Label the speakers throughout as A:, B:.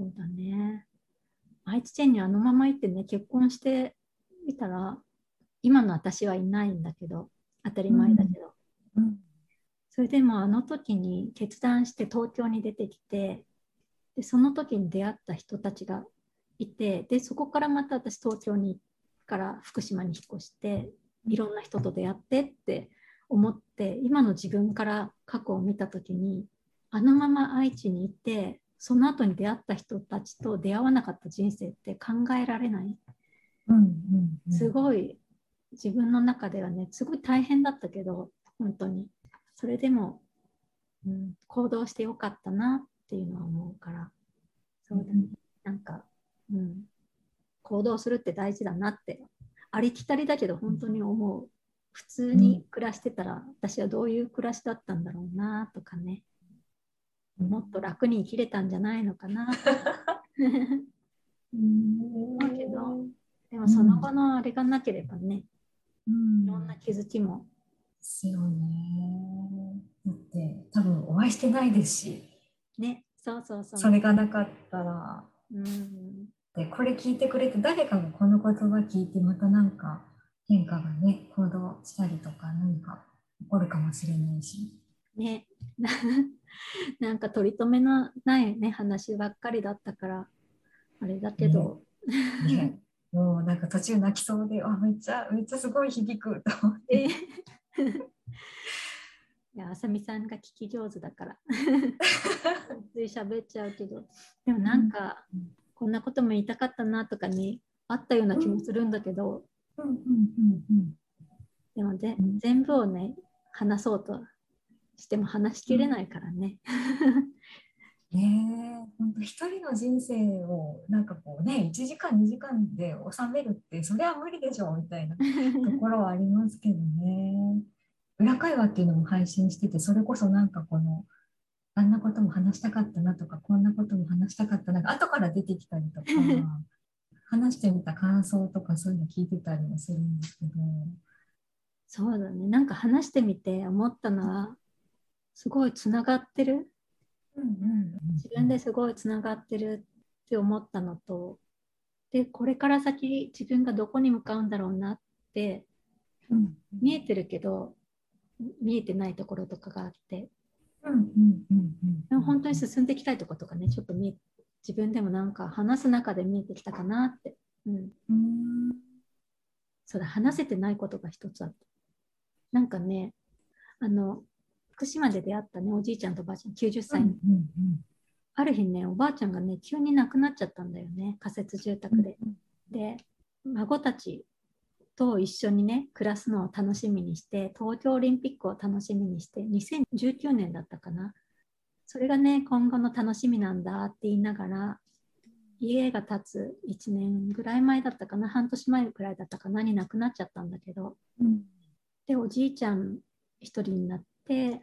A: そうだね。愛知県にあのまま行ってね、結婚してみたら、今の私はいないんだけど、当たり前だけど。
B: うんうん
A: それでもあの時に決断して東京に出てきて、でその時に出会った人たちがいて、でそこからまた私東京にから福島に引っ越して、いろんな人と出会ってって思って、今の自分から過去を見た時に、あのまま愛知にいて、その後に出会った人たちと出会わなかった人生って考えられない。
B: うんうんうん
A: すごい自分の中ではね、すごい大変だったけど、本当に。それでも、うん、行動してよかったなっていうのは思うから、そうだね。なんか、うん、行動するって大事だなって、ありきたりだけど本当に思う。普通に暮らしてたら、私はどういう暮らしだったんだろうなとかね、もっと楽に生きれたんじゃないのかな。だけどでもその後のあれがなければね、
B: うん。
A: いろんな気づきも。
B: ですよね。だって多分お会いしてないですし、
A: ね、そうそうそう。
B: それがなかったら、
A: うん、
B: でこれ聞いてくれて誰かがこの言葉聞いてまたなんか変化がね行動したりとか何か起こるかもしれないし。
A: ね、なんか取り留めのないね、話ばっかりだったから、あれだけど、
B: ね、もうなんか途中泣きそうで、あめっちゃめっちゃすごい響くと思って。
A: え。いや、あさみさんが聞き上手だから、つい喋っちゃうけど、でもなんか、
B: うん。
A: こんなことも言いたかったなとかにあったような気もするんだけど、
B: うん。うん。うん。うん。
A: でもぜ
B: うん。
A: 全部をね、話そうとしても話しきれないからね。
B: ねえ、本当一人の人生をなんかこうね、1時間2時間で収めるってそれは無理でしょみたいな ところはありますけどね。裏会話っていうのも配信してて、それこそなんかこの、あんなことも話したかったなとか、こんなことも話したかったな、後から出てきたりとか、話してみた感想とかそういうの聞いてたりもするんですけど、
A: そうだね。なんか話してみて思ったのは、すごいつながってる？
B: うんうん
A: 自分ですごいつながってるって思ったのと、で、これから先自分がどこに向かうんだろうなって
B: うん
A: 見えてるけど、見えてないところとかがあって、
B: うんうんうんうん
A: でも本当に進んでいきたいところとかね、ちょっと見え自分でもなんか話す中で見えてきたかなって。うん。
B: うん
A: そうだ、話せてないことが一つあった。なんかね、あの、福島で出会ったね、おじいちゃんとおばあちゃん、90歳。の、
B: うんうん。
A: ある日ね、おばあちゃんがね、急に亡くなっちゃったんだよね、仮設住宅で。で、孫たちと一緒にね、暮らすのを楽しみにして、東京オリンピックを楽しみにして、2019年だったかな。それがね、今後の楽しみなんだって言いながら、家が建つ1年ぐらい前だったかな、半年前ぐらいだったかなに亡くなっちゃったんだけど、
B: うん。
A: で、おじいちゃん一人になって、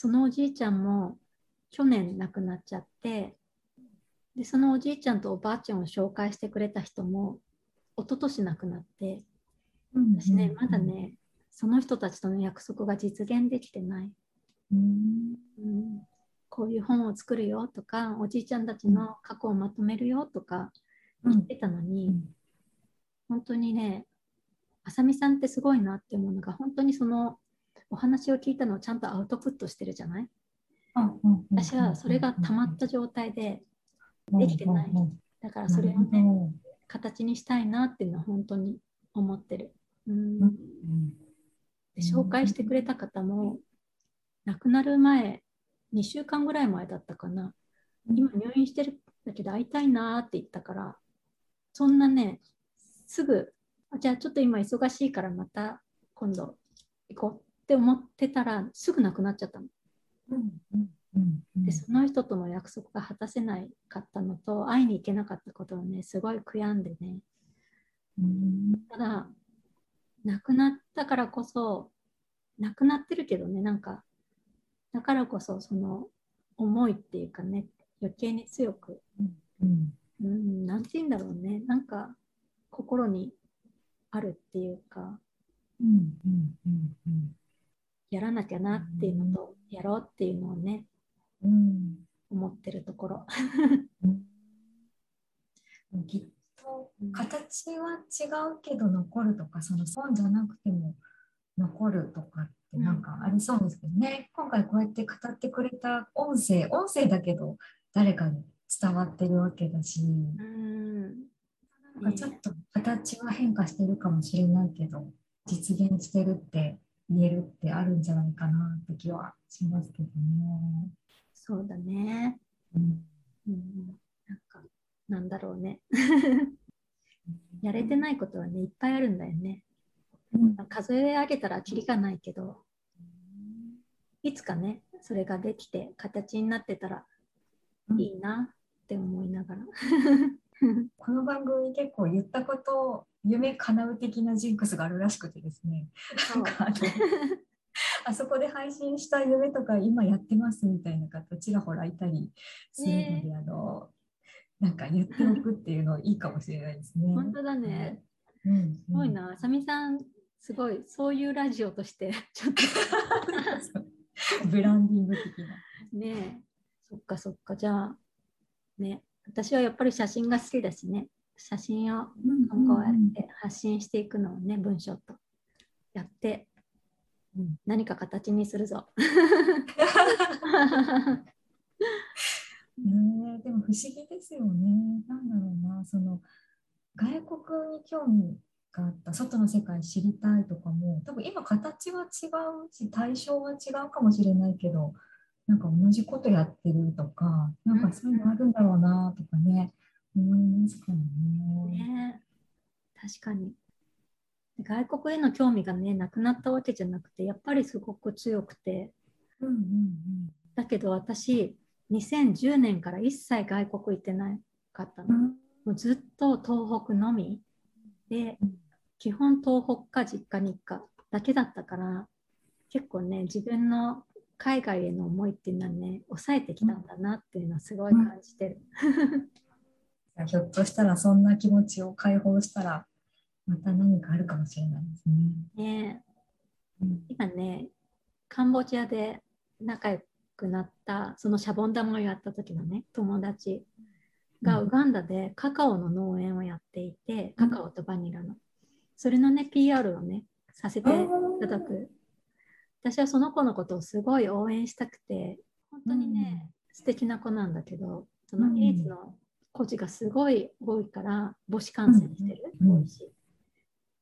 A: そのおじいちゃんも去年亡くなっちゃって、で、そのおじいちゃんとおばあちゃんを紹介してくれた人も、一昨年亡くなって、
B: うん
A: 私ね、まだね、その人たちとの約束が実現できてない。
B: うん。
A: うん、こういう本を作るよとか、おじいちゃんたちの過去をまとめるよとか言ってたのに、本当にね、あさみさんってすごいなって思うのが、本当にそのお話を聞いたのをちゃんとアウトプットしてるじゃない？私はそれが溜まった状態で、できてない。だからそれをね、形にしたいなっていうのは本当に思ってる。うん。で紹介してくれた方も、亡くなる前、2週間ぐらい前だったかな。今入院してるんだけど会いたいなって言ったから、そんなね、すぐ、あじゃあちょっと今忙しいからまた今度行こうって思ってたら、すぐ亡くなっちゃったの。で、その人との約束が果たせないかったのと、会いに行けなかったことをね、すごい悔やんでね。ただ、亡くなったからこそ、亡くなってるけどね、なんか、だからこそ、その思いっていうかね、余計に強く、うん、なんて言うんだろうね、なんか、心にあるっていうか、やらなきゃなっていうのと、やろうっていうのをね、思ってるところ。
B: 形は違うけど残るとかその本じゃなくても残るとかってなんかありそうですけどね、うん、今回こうやって語ってくれた音声音声だけど誰かに伝わってるわけだし、うん、なんかちょっと形は変化してるかもしれないけど実現してるって言えるってあるんじゃないかなって気はしますけどね。
A: そうだね。うん、うん、なんかなんだろうね。やれてないことはねいっぱいあるんだよね。うん、数え上げたらきりがないけど、いつかねそれができて形になってたらいいなって思いながら。
B: この番組結構言ったこと夢叶う的なジンクスがあるらしくてですね。なんかあのあそこで配信した夢とか今やってますみたいな方ちらほらいたりするので、ね、あのなんか言っておくっていうのいいかもしれないですね。
A: 本当だね。うん、すごいな。あさみさんすごいそういうラジオとしてちょっと
B: ブランディング的な。
A: ねそっかそっかじゃあね私はやっぱり写真が好きだしね写真をこうやって発信していくのをね文章とやってうん、何か形にするぞ。
B: ねでも不思議ですよね。なんだろうな、その外国に興味があった外の世界知りたいとかも多分今形は違うし対象は違うかもしれないけどなんか同じことやってるとかなんかそういうのあるんだろうなとかね、思いますかね。
A: ね。確かに。外国への興味がねなくなったわけじゃなくてやっぱりすごく強くて、うんうんうん、だけど私2010年から一切外国行ってなかったの、うん、もうずっと東北のみ。で、うん、基本東北か実家に行かだけだったから結構ね自分の海外への思いっていうのはね抑えてきたんだなっていうのはすごい感じてる、
B: ひょっとしたらそんな気持ちを解放したらまた何かあるかもしれないですね。ね
A: うん、今ね、カンボジアで仲良くなったそのシャボン玉をやった時のね友達がウガンダでカカオの農園をやっていて、カカオとバニラの。それのね PR をねさせていただく私はその子のことをすごい応援したくて本当にね、うん、素敵な子なんだけどそのエイズの孤児がすごい多いから母子感染してる、うん、多いし。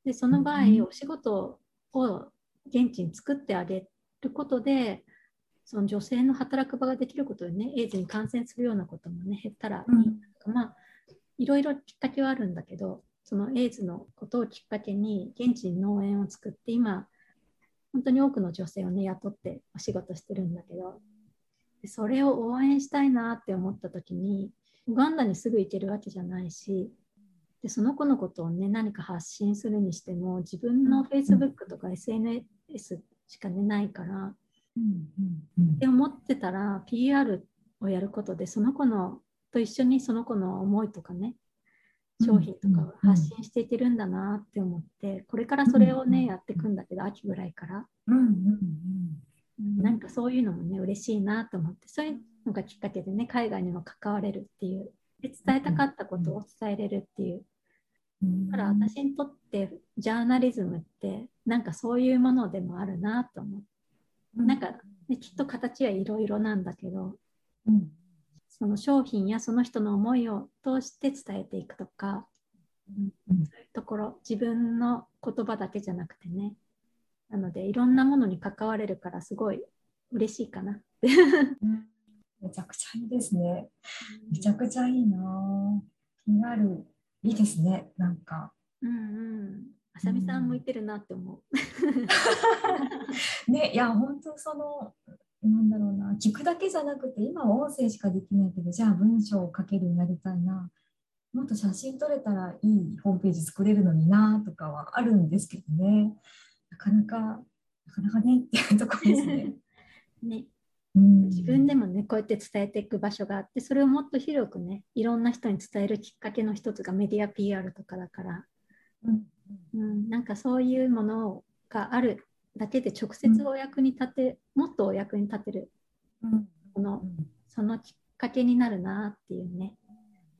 A: でその場合、お仕事を現地に作ってあげることでその女性の働く場ができることでねエイズに感染するようなこともね減ったらいい、うん、まあいろいろきっかけはあるんだけどそのエイズのことをきっかけに現地に農園を作って今本当に多くの女性をね雇ってお仕事してるんだけどでそれを応援したいなって思った時にウガンダにすぐ行けるわけじゃないしでその子のことをね何か発信するにしても自分の Facebook とか SNS しかねないから、って思ってたら PR をやることでその子のと一緒にその子の思いとかね商品とかを発信していけるんだなって思ってこれからそれをねやっていくんだけど秋ぐらいから、うんうんうん、なんかそういうのもね嬉しいなと思ってそういうのがきっかけでね海外にも関われるっていうで伝えたかったことを伝えれるっていう。だから私にとってジャーナリズムってなんかそういうものでもあるなと思う。なんか、ね、きっと形はいろいろなんだけど、うん、その商品やその人の思いを通して伝えていくとか、うん、そういうところ自分の言葉だけじゃなくてねなのでいろんなものに関われるからすごい嬉しいかな。
B: めちゃくちゃいいですね。めちゃくちゃいいな。気になる。いいですね。なんか。うんうん。
A: あさみさん向いてるなって思う。
B: ね、いや、本当その、なんだろうな、聞くだけじゃなくて、今は音声しかできないけど、じゃあ文章を書けるようになりたいな。もっと写真撮れたらいいホームページ作れるのになとかはあるんですけどね。なかなか、なかなかねっていうところですね。
A: ねうん、自分でもねこうやって伝えていく場所があってそれをもっと広くねいろんな人に伝えるきっかけの一つがメディア PR とかだから、うん、うん、なんかそういうものがあるだけで直接お役に立て、うん、もっとお役に立てる、うん、このそのきっかけになるなっていうね。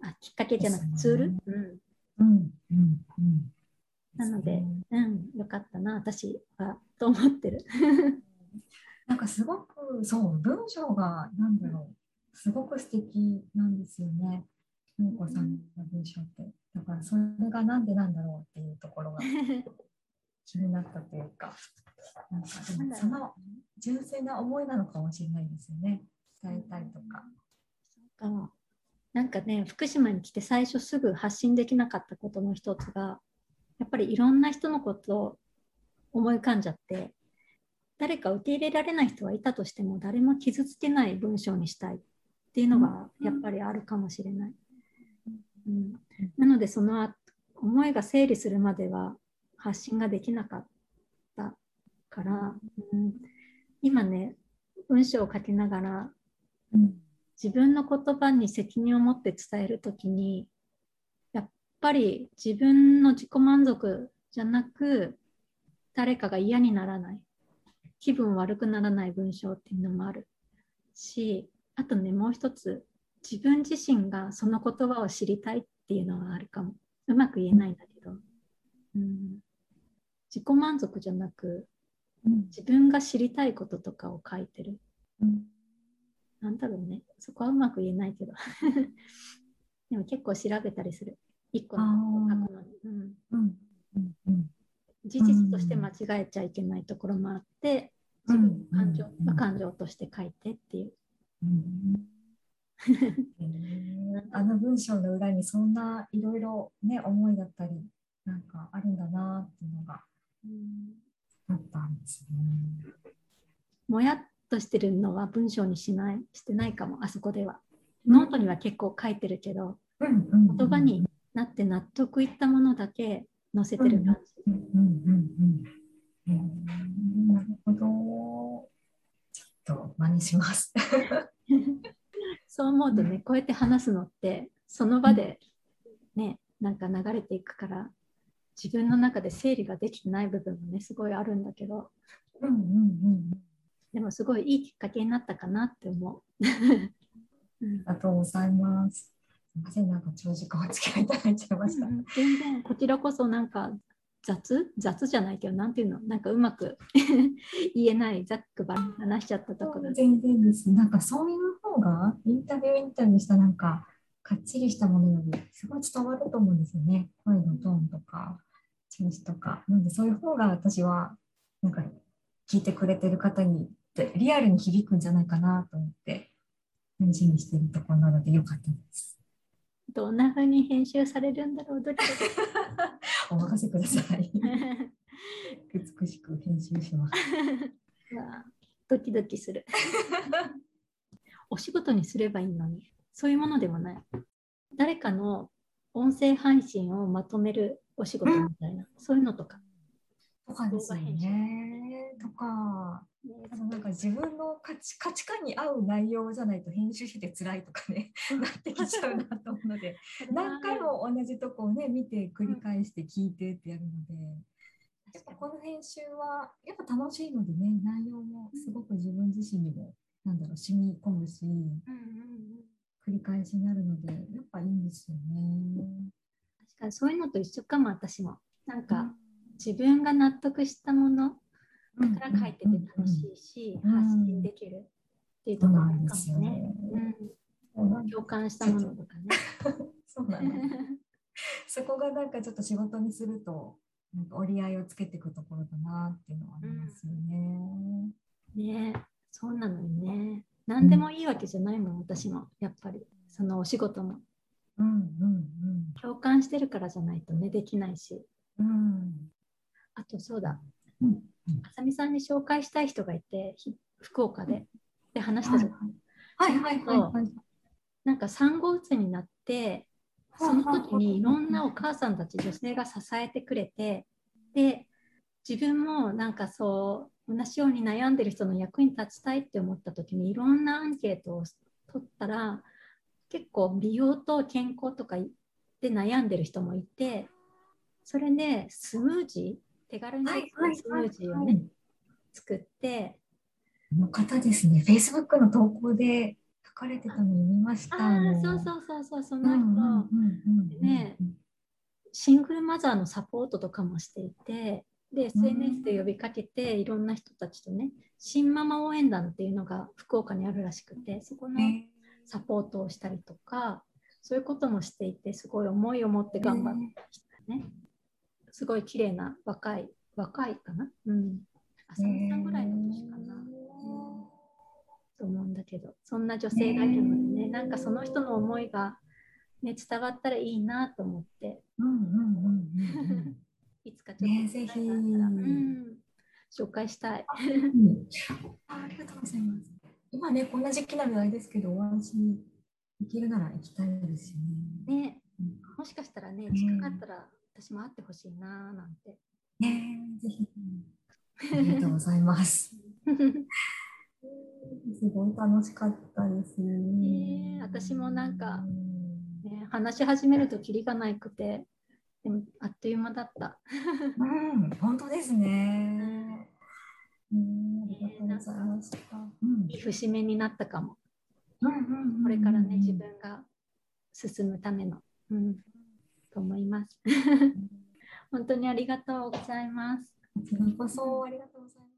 A: あきっかけじゃなくツール、ね、うん。なので、うん、よかったな私はと思ってる。
B: なんかすごくそう文章が何だろうすごく素敵なんですよね。もこさんの文章って。だからそれがなんでなんだろうっていうところが。気になったというか、なんかでもその純粋な思いなのかもしれないですよね。伝えたいとか。
A: そうかなんかね福島に来て最初すぐ発信できなかったことの一つがやっぱりいろんな人のことを思い浮かんじゃって誰か受け入れられない人はいたとしても誰も傷つけない文章にしたいっていうのがやっぱりあるかもしれない。うん、なのでその思いが整理するまでは発信ができなかったから、うん、今ね文章を書きながら、うん、自分の言葉に責任を持って伝える時にやっぱり自分の自己満足じゃなく誰かが嫌にならない気分悪くならない文章っていうのもある。しあとねもう一つ自分自身がその言葉を知りたいっていうのはあるかも。うまく言えないんだけど、うん、自己満足じゃなく、うん、自分が知りたいこととかを書いてる、うん、なんだろうね。そこはうまく言えないけど。でも結構調べたりする。一個の書くの。に、うん。うん。うん。事実として間違えちゃいけないところもあって、自分の感情,、まあ、感情として書いてっていう。
B: あの文章の裏にそんないろいろね思いだったりなんかあるんだなっていうのがあったんですね。
A: もやっとしてるのは文章にしないしてないかもあそこでは。ノートには結構書いてるけど、言葉になって納得いったものだけ載せてる感じ。
B: なるほど。ちょっと真似します。
A: そう思うとね、こうやって話すのってその場でね、なんか流れていくから自分の中で整理ができてない部分もねすごいあるんだけど、うんうんうん、でもすごいいいきっかけになったかなって思う。
B: ありがとうございます。すみません、なんか長時間お付き合いいただいちゃいました。うん、
A: 全然、こちらこそなんか雑雑じゃないけど、なんていうの、なんかうまく 言えないざっくばり話しちゃったところ。
B: 全然です。なんかそういう方が、インタビューインタビューしたなんか、かっちりしたものより、すごい伝わると思うんですよね。声のトーンとか、調子とか。なので、そういう方が私は、なんか、聞いてくれてる方に、リアルに響くんじゃないかなと思って、大事にしてるところなので、よかったです。
A: どんな風に編集されるんだろう、どれ
B: お任せください。美しく編集します。
A: ドキドキする。お仕事にすればいいのに、そういうものでもない。誰かの音声配信をまとめるお仕事みたいな、うん、そういうのとか。
B: とかですよね。とか、あのなんか自分の価値価値観に合う内容じゃないと編集して辛いとかね、なってきちゃうなと思うので、何回も同じとこをね、見て繰り返して聞いてってやるので、やっぱこの編集はやっぱ楽しいのでね、内容もすごく自分自身にも、なんだろう、染み込むし、繰り返しになるので、やっぱいいんですよね。
A: 確かにそういうのと一緒かも、私も。なんか、自分が納得したものだから書いてて楽しいし、発信できるっていうところかもね。共感したものとかね。
B: そうなん そこがなんかちょっと仕事にするとなんか折り合いをつけていくところだなっていうのはありますよね。
A: うん、ねそうなのよね。何でもいいわけじゃないもん、私もやっぱりそのお仕事も。うんうんうん、共感してるからじゃないとねできないし。うん、あとそうだ、うん、あさみさんに紹介したい人がいて福岡で。で話したじゃないはい。はいはい、はい、なんか産後うつになってその時にいろんなお母さんたち女性が支えてくれてで自分もなんかそう同じように悩んでる人の役に立ちたいって思った時にいろんなアンケートを取ったら結構美容と健康とかで悩んでる人もいてそれでスムージー手軽にスムージーをね、作って。
B: この方ですね、Facebook の投稿で書かれてたの見ました。
A: あそうそうそうそう、その人。ね、シングルマザーのサポートとかもしていて、で SNS で呼びかけていろんな人たちとね新ママ応援団っていうのが福岡にあるらしくてそこのサポートをしたりとかそういうこともしていてすごい思いを持って頑張ってきたね。すごい綺麗な若い若いかな？うん。浅見さんぐらいの年かな、と思うんだけど。そんな女性がいるのでねなんかその人の思いが、ね、伝わったらいいなと思って。いつかちょっと、ね、ぜひ、うん、紹介したい、うん、
B: あ。りがとうございます。今ね、こんな時期なのであれですけど、お話行けるなら行きたいですよ
A: ね。ね、うん、もしかしたらね、近かったら私も会ってほしいななんて。
B: ね、ぜひ。ありがとうございます。すごい楽しかったですね。
A: えー、私もなんか、ね、話し始めるときりがないくて、でもあっという間だった。
B: うん、本当ですね。うん、い。
A: いい節目になったかも。これからね、自分が進むための、うん、と思います。本当にありがとうございます。
B: こちらこそありがとうございます。